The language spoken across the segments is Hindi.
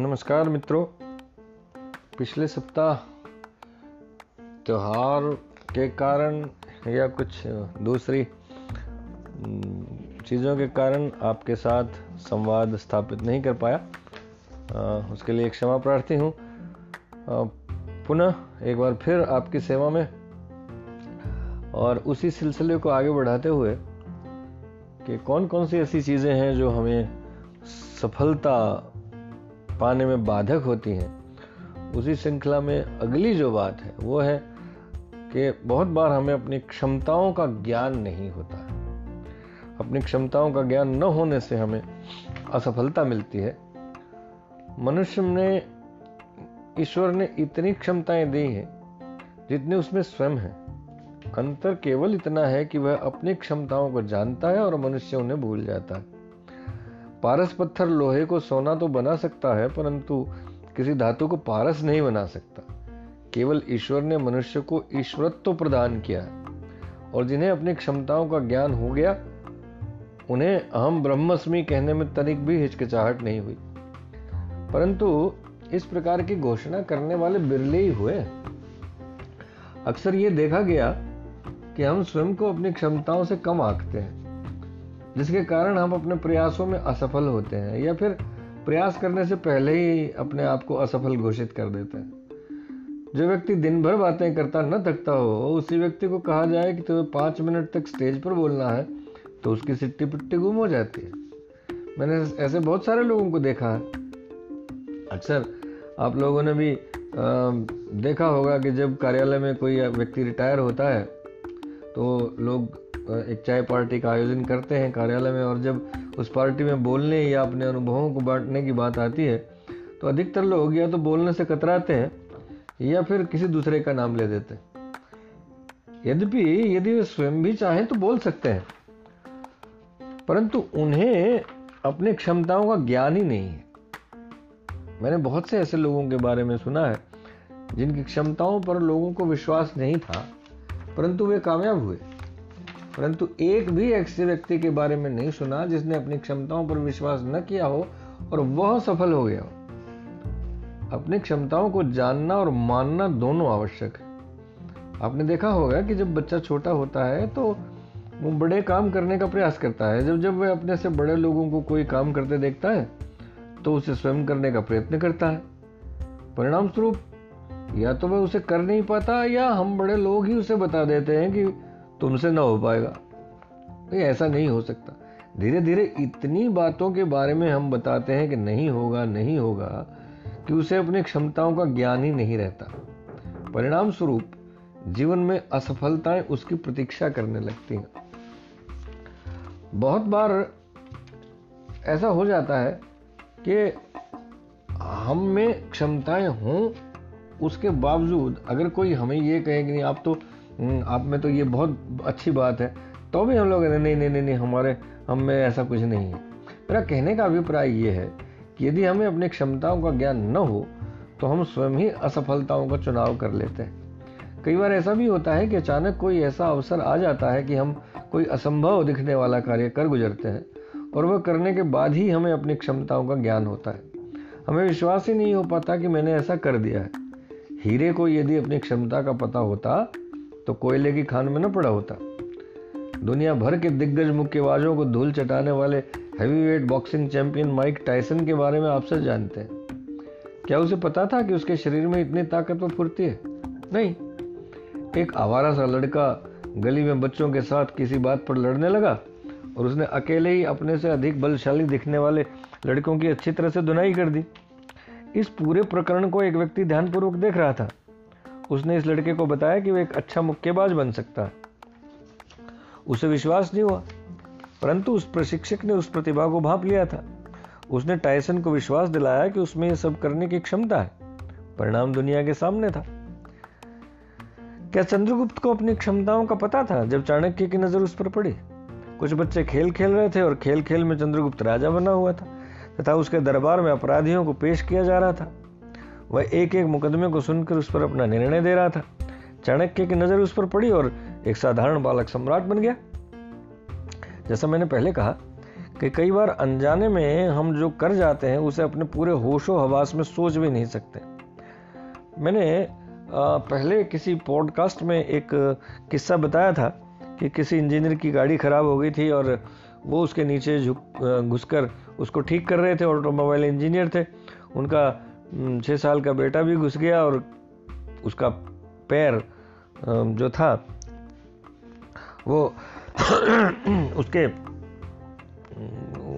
नमस्कार मित्रों। पिछले सप्ताह त्योहार के कारण या कुछ दूसरी चीज़ों के कारण आपके साथ संवाद स्थापित नहीं कर पाया। उसके लिए क्षमा प्रार्थी हूँ। पुनः एक बार फिर आपकी सेवा में और उसी सिलसिले को आगे बढ़ाते हुए कि कौन कौन सी ऐसी चीज़ें हैं जो हमें सफलता पाने में बाधक होती हैं, उसी श्रृंखला में अगली जो बात है, वो है कि बहुत बार हमें अपनी क्षमताओं का ज्ञान नहीं होता अपनी क्षमताओं का ज्ञान न होने से हमें असफलता मिलती है। मनुष्य ने, ईश्वर ने इतनी क्षमताएँ दी हैं, जितने उसमें स्वयं है। अंतर केवल इतना है कि वह अपनी क्षमताओं को जानता है और मनुष्य उन्हें भूल जाता है। पारस पत्थर लोहे को सोना तो बना सकता है, परंतु किसी धातु को पारस नहीं बना सकता। केवल ईश्वर ने मनुष्य को ईश्वरत्व प्रदान किया और जिन्हें अपनी क्षमताओं का ज्ञान हो गया, उन्हें अहम ब्रह्मस्मि कहने में तनिक भी हिचकिचाहट नहीं हुई। परंतु इस प्रकार की घोषणा करने वाले बिरले ही हुए अक्सर ये देखा गया कि हम स्वयं को अपनी क्षमताओं से कम आंकते हैं। जिसके कारण हम अपने प्रयासों में असफल होते हैं या फिर प्रयास करने से पहले ही अपने आप को असफल घोषित कर देते हैं। जो व्यक्ति दिन भर बातें करता न थकता हो उसी व्यक्ति को कहा जाए कि तुम्हें पाँच मिनट तक स्टेज पर बोलना है तो उसकी सिट्टी पिट्टी गुम हो जाती है। मैंने ऐसे बहुत सारे लोगों को देखा है। अक्सर आप लोगों ने भी आ, देखा होगा कि जब कार्यालय में कोई व्यक्ति रिटायर होता है तो लोग एक चाय पार्टी का आयोजन करते हैं कार्यालय में और जब उस पार्टी में बोलने या अपने अनुभवों को बांटने की बात आती है तो अधिकतर लोग या तो बोलने से कतराते हैं या फिर किसी दूसरे का नाम ले देते हैं। यद्यपि यदि वे स्वयं भी चाहें तो बोल सकते हैं, परंतु उन्हें अपनी क्षमताओं का ज्ञान ही नहीं है। मैंने बहुत से ऐसे लोगों के बारे में सुना है जिनकी क्षमताओं पर लोगों को विश्वास नहीं था, परंतु वे कामयाब हुए। परंतु एक भी ऐसे व्यक्ति के बारे में नहीं सुना जिसने अपनी क्षमताओं पर विश्वास न किया हो और वह सफल हो गया हो। अपनी क्षमताओं को जानना और मानना दोनों आवश्यक है। आपने देखा होगा कि जब बच्चा छोटा होता है तो वो बड़े काम करने का प्रयास करता है। जब जब वह अपने से बड़े लोगों को कोई काम करते देखता है तो उसे स्वयं करने का प्रयत्न करता है। परिणाम स्वरूप या तो वह उसे कर नहीं पाता या हम बड़े लोग ही उसे बता देते हैं कि तुमसे ना हो पाएगा। भाई ऐसा नहीं हो सकता। धीरे धीरे इतनी बातों के बारे में हम बताते हैं कि नहीं होगा नहीं होगा, कि उसे अपनी क्षमताओं का ज्ञान ही नहीं रहता। परिणाम स्वरूप जीवन में असफलताएँ उसकी प्रतीक्षा करने लगती हैं। बहुत बार ऐसा हो जाता है कि हम में क्षमताएँ हों, उसके बावजूद अगर कोई हमें ये कहे कि नहीं, आप तो आप में तो ये बहुत अच्छी बात है। तो भी हम लोग नहीं नहीं नहीं नहीं, हमारे, हम में ऐसा कुछ नहीं है। मेरा कहने का अभिप्राय ये है कि यदि हमें अपनी क्षमताओं का ज्ञान न हो तो हम स्वयं ही असफलताओं का चुनाव कर लेते हैं। कई बार ऐसा भी होता है कि अचानक कोई ऐसा अवसर आ जाता है कि हम कोई असंभव दिखने वाला कार्य कर गुजरते हैं और वह करने के बाद ही हमें अपनी क्षमताओं का ज्ञान होता है। हमें विश्वास ही नहीं हो पाता कि मैंने ऐसा कर दिया है। हीरे को यदि अपनी क्षमता का पता होता तो कोयले की खान में न पड़ा होता। दुनिया भर के दिग्गज मुक्केबाजों को धूल चटाने वाले heavyweight boxing champion Mike Tyson के बारे में आपसे जानते हैं। क्या उसे पता था कि उसके शरीर में इतनी ताकत व फुर्ती है? नहीं। एक आवारा सा लड़का गली में बच्चों के साथ किसी बात पर लड़ने लगा और उसने अकेले ही अपने से अधिक बलशाली दिखने वाले लड़कों की अच्छी तरह से धुनाई कर दी। इस पूरे प्रकरण को एक व्यक्ति ध्यानपूर्वक देख रहा था। उसने इस लड़के को बताया कि वो एक अच्छा मुक्केबाज बन सकता है। उसे विश्वास नहीं हुआ, परंतु उस प्रशिक्षक ने उस प्रतिभा को भाप लिया था। उसने टाइसन को विश्वास दिलाया कि उसमें यह सब करने की क्षमता है। परिणाम दुनिया के सामने था। क्या चंद्रगुप्त को अपनी क्षमताओं का पता था जब चाणक्य की नज़र उस पर पड़ी? कुछ बच्चे खेल खेल रहे थे और खेल खेल में चंद्रगुप्त राजा बना हुआ था, तथा उसके दरबार में अपराधियों को पेश किया जा रहा था। वह एक एक मुकदमे को सुनकर उस पर अपना निर्णय दे रहा था। चाणक्य की नज़र उस पर पड़ी और एक साधारण बालक सम्राट बन गया। जैसा मैंने पहले कहा कि कई बार अनजाने में हम जो कर जाते हैं, उसे अपने पूरे होशो हवास में सोच भी नहीं सकते। मैंने पहले किसी पॉडकास्ट में एक किस्सा बताया था कि किसी इंजीनियर की गाड़ी ख़राब हो गई थी और वो उसके नीचे झुक घुसकर उसको ठीक कर रहे थे, ऑटोमोबाइल इंजीनियर थे। उनका छः साल का बेटा भी घुस गया और उसका पैर जो था वो उसके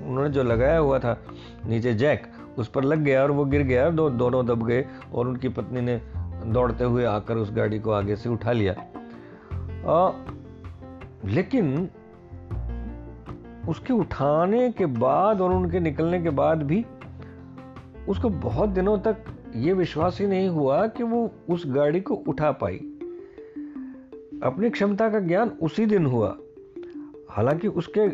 उन्होंने जो लगाया हुआ था नीचे जैक उस पर लग गया और वो गिर गया दो दोनों दब गए और उनकी पत्नी ने दौड़ते हुए आकर उस गाड़ी को आगे से उठा लिया। आ, लेकिन उसके उठाने के बाद और उनके निकलने के बाद भी उसको बहुत दिनों तक ये विश्वास ही नहीं हुआ कि वो उस गाड़ी को उठा पाई। अपनी क्षमता का ज्ञान उसी दिन हुआ। हालाँकि उसके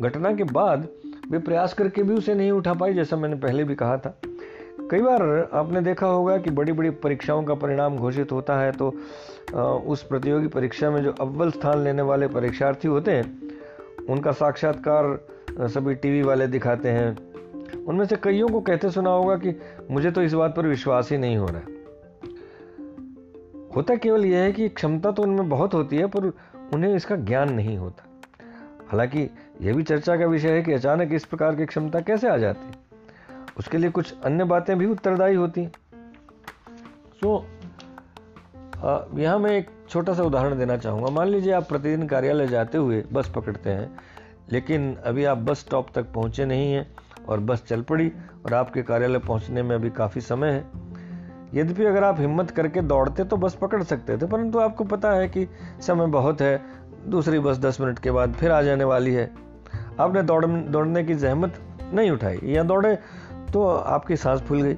घटना के बाद वे प्रयास करके भी उसे नहीं उठा पाई, जैसा मैंने पहले भी कहा था। कई बार आपने देखा होगा कि बड़ी बड़ी परीक्षाओं का परिणाम घोषित होता है तो उस प्रतियोगी परीक्षा में जो अव्वल स्थान लेने वाले परीक्षार्थी होते हैं, उनका साक्षात्कार सभी टीवी वाले दिखाते हैं उनमें से कईयों को कहते सुना होगा कि मुझे तो इस बात पर विश्वास ही नहीं हो रहा होता केवल यह है कि क्षमता तो उनमें बहुत होती है पर उन्हें इसका ज्ञान नहीं होता। हालाँकि यह भी चर्चा का विषय है कि अचानक इस प्रकार की क्षमता कैसे आ जाती। है उसके लिए कुछ अन्य बातें भी उत्तरदायी होती। सो so, यहाँ मैं एक छोटा सा उदाहरण देना चाहूँगा। मान लीजिए आप प्रतिदिन कार्यालय जाते हुए बस पकड़ते हैं लेकिन अभी आप बस स्टॉप तक पहुँचे नहीं हैं। और बस चल पड़ी और आपके कार्यालय पहुँचने में अभी काफ़ी समय है। यद्यपि अगर आप हिम्मत करके दौड़ते तो बस पकड़ सकते थे, परंतु आपको पता है कि समय बहुत है, दूसरी बस दस मिनट के बाद फिर आ जाने वाली है। आपने दौड़ दौड़ने की जहमत नहीं उठाई, या दौड़े तो आपकी सांस फूल गई।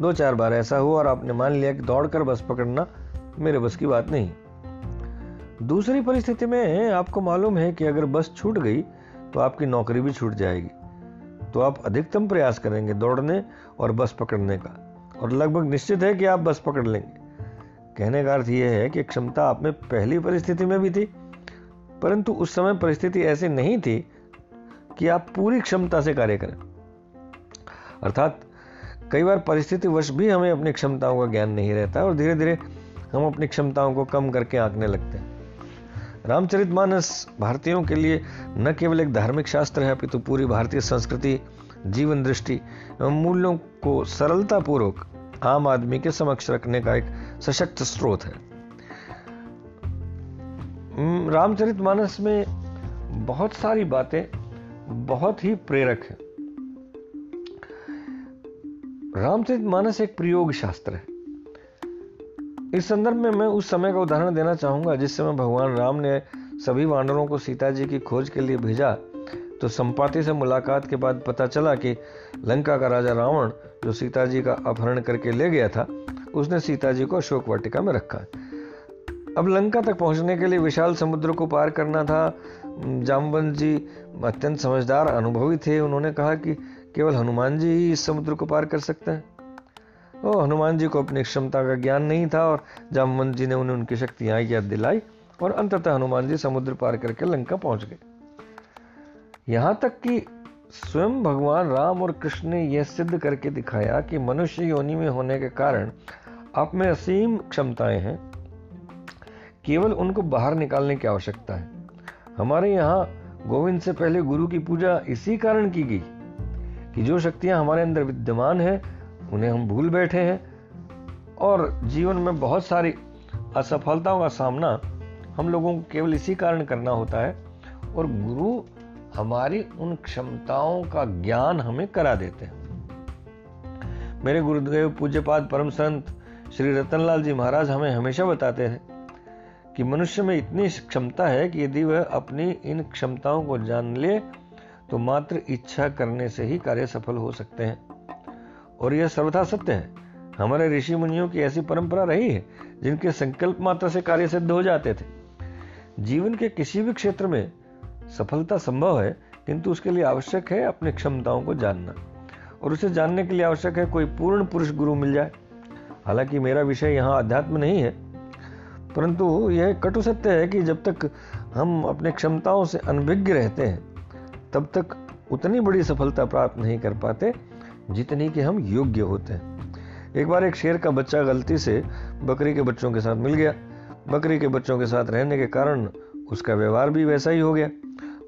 दो चार बार ऐसा हुआ और आपने मान लिया कि दौड़कर बस पकड़ना मेरे बस की बात नहीं। दूसरी परिस्थिति में आपको मालूम है कि अगर बस छूट गई तो आपकी नौकरी भी छूट जाएगी। तो आप अधिकतम प्रयास करेंगे दौड़ने और बस पकड़ने का। और लगभग निश्चित है कि आप बस पकड़ लेंगे। कहने का अर्थ यह है कि क्षमता आप में पहली परिस्थिति में भी थी, परंतु उस समय परिस्थिति ऐसी नहीं थी कि आप पूरी क्षमता से कार्य करें। अर्थात, कई बार परिस्थिति वश भी हमें अपनी क्षमताओं का ज्ञान नहीं रहता और धीरे धीरे हम अपनी क्षमताओं को कम करके आंकने लगते हैं। रामचरितमानस भारतीयों के लिए न केवल एक धार्मिक शास्त्र है, अपितु पूरी भारतीय संस्कृति, जीवन दृष्टि एवं मूल्यों को सरलतापूर्वक आम आदमी के समक्ष रखने का एक सशक्त स्रोत है। रामचरितमानस में बहुत सारी बातें बहुत ही प्रेरक है। रामचरित मानस एक प्रयोग शास्त्र है। इस संदर्भ में मैं उस समय का उदाहरण देना चाहूँगा जिस समय भगवान राम ने सभी वानरों को सीता जी की खोज के लिए भेजा। तो संपाति से मुलाकात के बाद पता चला कि लंका का राजा रावण, जो सीता जी का अपहरण करके ले गया था, उसने सीता जी को अशोक वाटिका में रखा। अब लंका तक पहुँचने के लिए विशाल समुद्र को पार करना था। जामवंत जी अत्यंत समझदार अनुभवी थे। उन्होंने कहा कि केवल हनुमान जी ही इस समुद्र को पार कर सकते हैं। ओ, हनुमान जी को अपनी क्षमता का ज्ञान नहीं था और जामवंत जी ने उन्हें उनकी शक्तियाँ याद दिलाई और अंततः हनुमान जी समुद्र पार करके लंका पहुँच गए। यहाँ तक कि स्वयं भगवान राम और कृष्ण ने यह सिद्ध करके दिखाया कि मनुष्य योनि में होने के कारण आप में असीम क्षमताएँ हैं। केवल उनको बाहर निकालने की आवश्यकता है। हमारे यहाँ गोविंद से पहले गुरु की पूजा इसी कारण की गई कि जो शक्तियाँ हमारे अंदर विद्यमान हैं उन्हें हम भूल बैठे हैं। और जीवन में बहुत सारी असफलताओं का सामना हम लोगों को केवल इसी कारण करना होता है और गुरु हमारी उन क्षमताओं का ज्ञान हमें करा देते हैं। मेरे गुरुदेव पूज्यपाद परम संत श्री रतनलाल जी महाराज हमें हमेशा बताते हैं कि मनुष्य में इतनी क्षमता है कि यदि वह अपनी इन क्षमताओं को जान ले तो मात्र इच्छा करने से ही कार्य सफल हो सकते हैं। और यह सर्वथा सत्य है। हमारे ऋषि मुनियों की ऐसी परंपरा रही है, जिनके संकल्प मात्र से कार्य सिद्ध हो जाते थे। जीवन के किसी भी क्षेत्र में सफलता संभव है, किंतु उसके लिए आवश्यक है अपनी क्षमताओं को जानना। और उसे जानने के लिए आवश्यक है कोई पूर्ण पुरुष गुरु मिल जाए। हालाँकि मेरा विषय यहाँ अध्यात्म नहीं है, परंतु यह कटु सत्य है कि जब तक हम अपने क्षमताओं से अनभिज्ञ रहते हैं, तब तक उतनी बड़ी सफलता प्राप्त नहीं कर पाते जितनी कि हम योग्य होते हैं। एक बार एक शेर का बच्चा गलती से बकरी के बच्चों के साथ मिल गया। बकरी के बच्चों के साथ रहने के कारण उसका व्यवहार भी वैसा ही हो गया।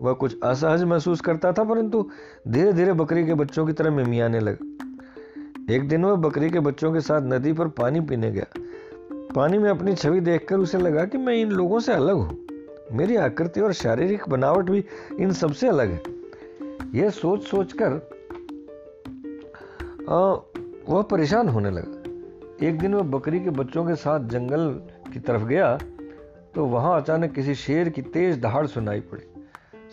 वह कुछ असहज महसूस करता था, परंतु धीरे धीरे बकरी के बच्चों की तरह मिमियाने लगा। एक दिन वह बकरी के बच्चों के साथ नदी पर पानी पीने गया। पानी में अपनी छवि देखकर उसे लगा कि मैं इन लोगों से अलग हूँ। मेरी आकृति और शारीरिक बनावट भी इन सबसे अलग है। यह सोच सोचकर वह परेशान होने लगा। एक दिन वह बकरी के बच्चों के साथ जंगल की तरफ़ गया तो वहाँ अचानक किसी शेर की तेज दहाड़ सुनाई पड़ी।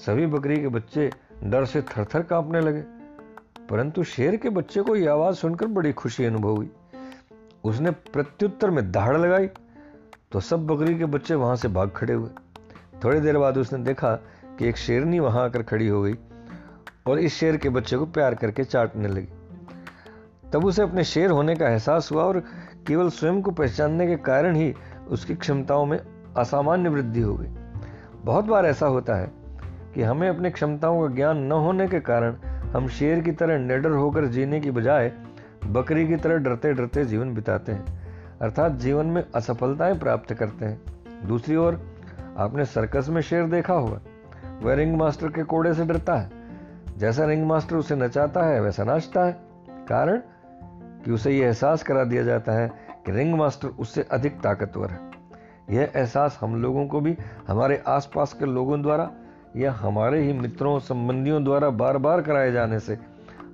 सभी बकरी के बच्चे डर से थरथर कांपने लगे, परंतु शेर के बच्चे को यह आवाज़ सुनकर बड़ी खुशी अनुभव हुई। उसने प्रत्युत्तर में दहाड़ लगाई तो सब बकरी के बच्चे वहाँ से भाग खड़े हुए। थोड़ी देर बाद उसने देखा कि एक शेरनी वहाँ आकर खड़ी हो गई और इस शेर के बच्चे को प्यार करके चाटने लगी। तब उसे अपने शेर होने का एहसास हुआ और केवल स्वयं को पहचानने के कारण ही उसकी क्षमताओं में असामान्य वृद्धि हो गई। बहुत बार ऐसा होता है कि हमें अपनी क्षमताओं का ज्ञान न होने के कारण हम शेर की तरह निडर होकर जीने की बजाय बकरी की तरह डरते डरते जीवन बिताते हैं, अर्थात जीवन में असफलताएँ प्राप्त करते हैं। दूसरी ओर, आपने सर्कस में शेर देखा होगा, वह रिंग मास्टर के कोड़े से डरता है। जैसा रिंग मास्टर उसे नचाता है, वैसा नाचता है। कारण? कि उसे यह एहसास करा दिया जाता है कि रिंग मास्टर उससे अधिक ताकतवर है। यह एहसास हम लोगों को भी, हमारे आसपास के लोगों द्वारा या हमारे ही मित्रों, संबंधियों द्वारा बार बार कराए जाने से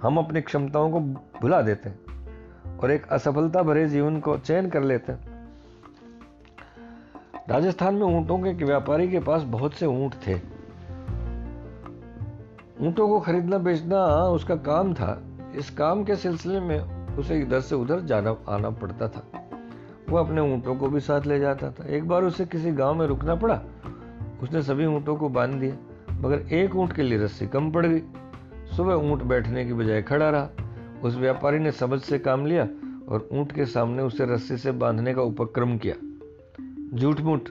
हम अपनी क्षमताओं को भुला देते हैं और एक असफलता भरे जीवन को चयन कर लेते हैं। राजस्थान में ऊंटों के व्यापारी के पास बहुत से ऊँट थे। ऊंटों को खरीदना बेचना उसका काम था। इस काम के सिलसिले में उसे इधर से उधर जाना, आना पड़ता था। वो अपने ऊँटों को भी साथ ले जाता था। एक बार उसे किसी गाँव में रुकना पड़ा। उसने सभी ऊँटों को बाँध दिया, मगर एक ऊँट के लिए रस्सी कम पड़ गई। सुबह ऊँट बैठने की बजाय खड़ा रहा। उस व्यापारी ने समझ से काम लिया और ऊँट के सामने उसे रस्सी से बांधने का उपक्रम किया। झूठ मूठ,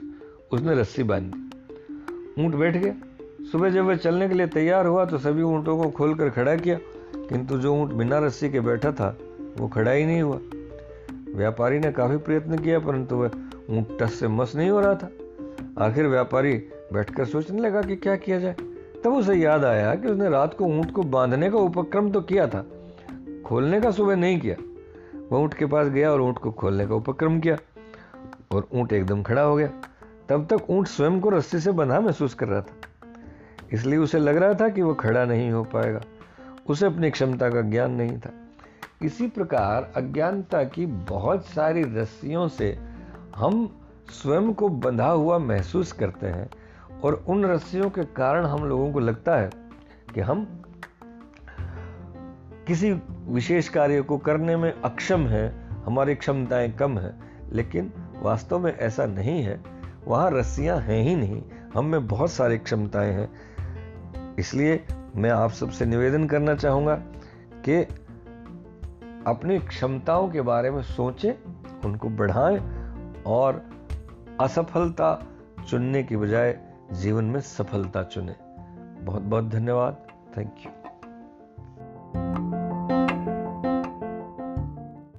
उसने रस्सी बाँध। दी ऊँट बैठ गया। सुबह जब वह चलने के लिए तैयार हुआ तो सभी ऊँटों को खोलकर खड़ा किया, किंतु जो ऊँट बिना रस्सी के बैठा था वो खड़ा ही नहीं हुआ। व्यापारी ने काफ़ी प्रयत्न किया, परंतु वह ऊँट टस से मस नहीं हो रहा था। आखिर व्यापारी बैठकर सोचने लगा कि क्या किया जाए। तब उसे याद आया कि उसने रात को ऊँट को बांधने का उपक्रम तो किया था, खोलने का सुबह नहीं किया। वह ऊँट के पास गया और ऊँट को खोलने का उपक्रम किया और ऊँट एकदम खड़ा हो गया। तब तक ऊँट स्वयं को रस्सी से बंधा महसूस कर रहा था। इसलिए उसे लग रहा था कि वह खड़ा नहीं हो पाएगा। उसे अपनी क्षमता का ज्ञान नहीं था। इसी प्रकार अज्ञानता की बहुत सारी रस्सियों से हम स्वयं को बंधा हुआ महसूस करते हैं और उन रस्सियों के कारण हम लोगों को लगता है कि हम किसी विशेष कार्य को करने में अक्षम है, हमारी क्षमताएँ कम है, लेकिन वास्तव में ऐसा नहीं है। वहाँ रस्सियाँ हैं ही नहीं। हम में बहुत सारी क्षमताएँ हैं। इसलिए मैं आप सबसे निवेदन करना चाहूँगा कि अपनी क्षमताओं के बारे में सोचें, उनको बढ़ाएँ और असफलता चुनने के बजाय जीवन में सफलता चुने। बहुत बहुत धन्यवाद। Thank you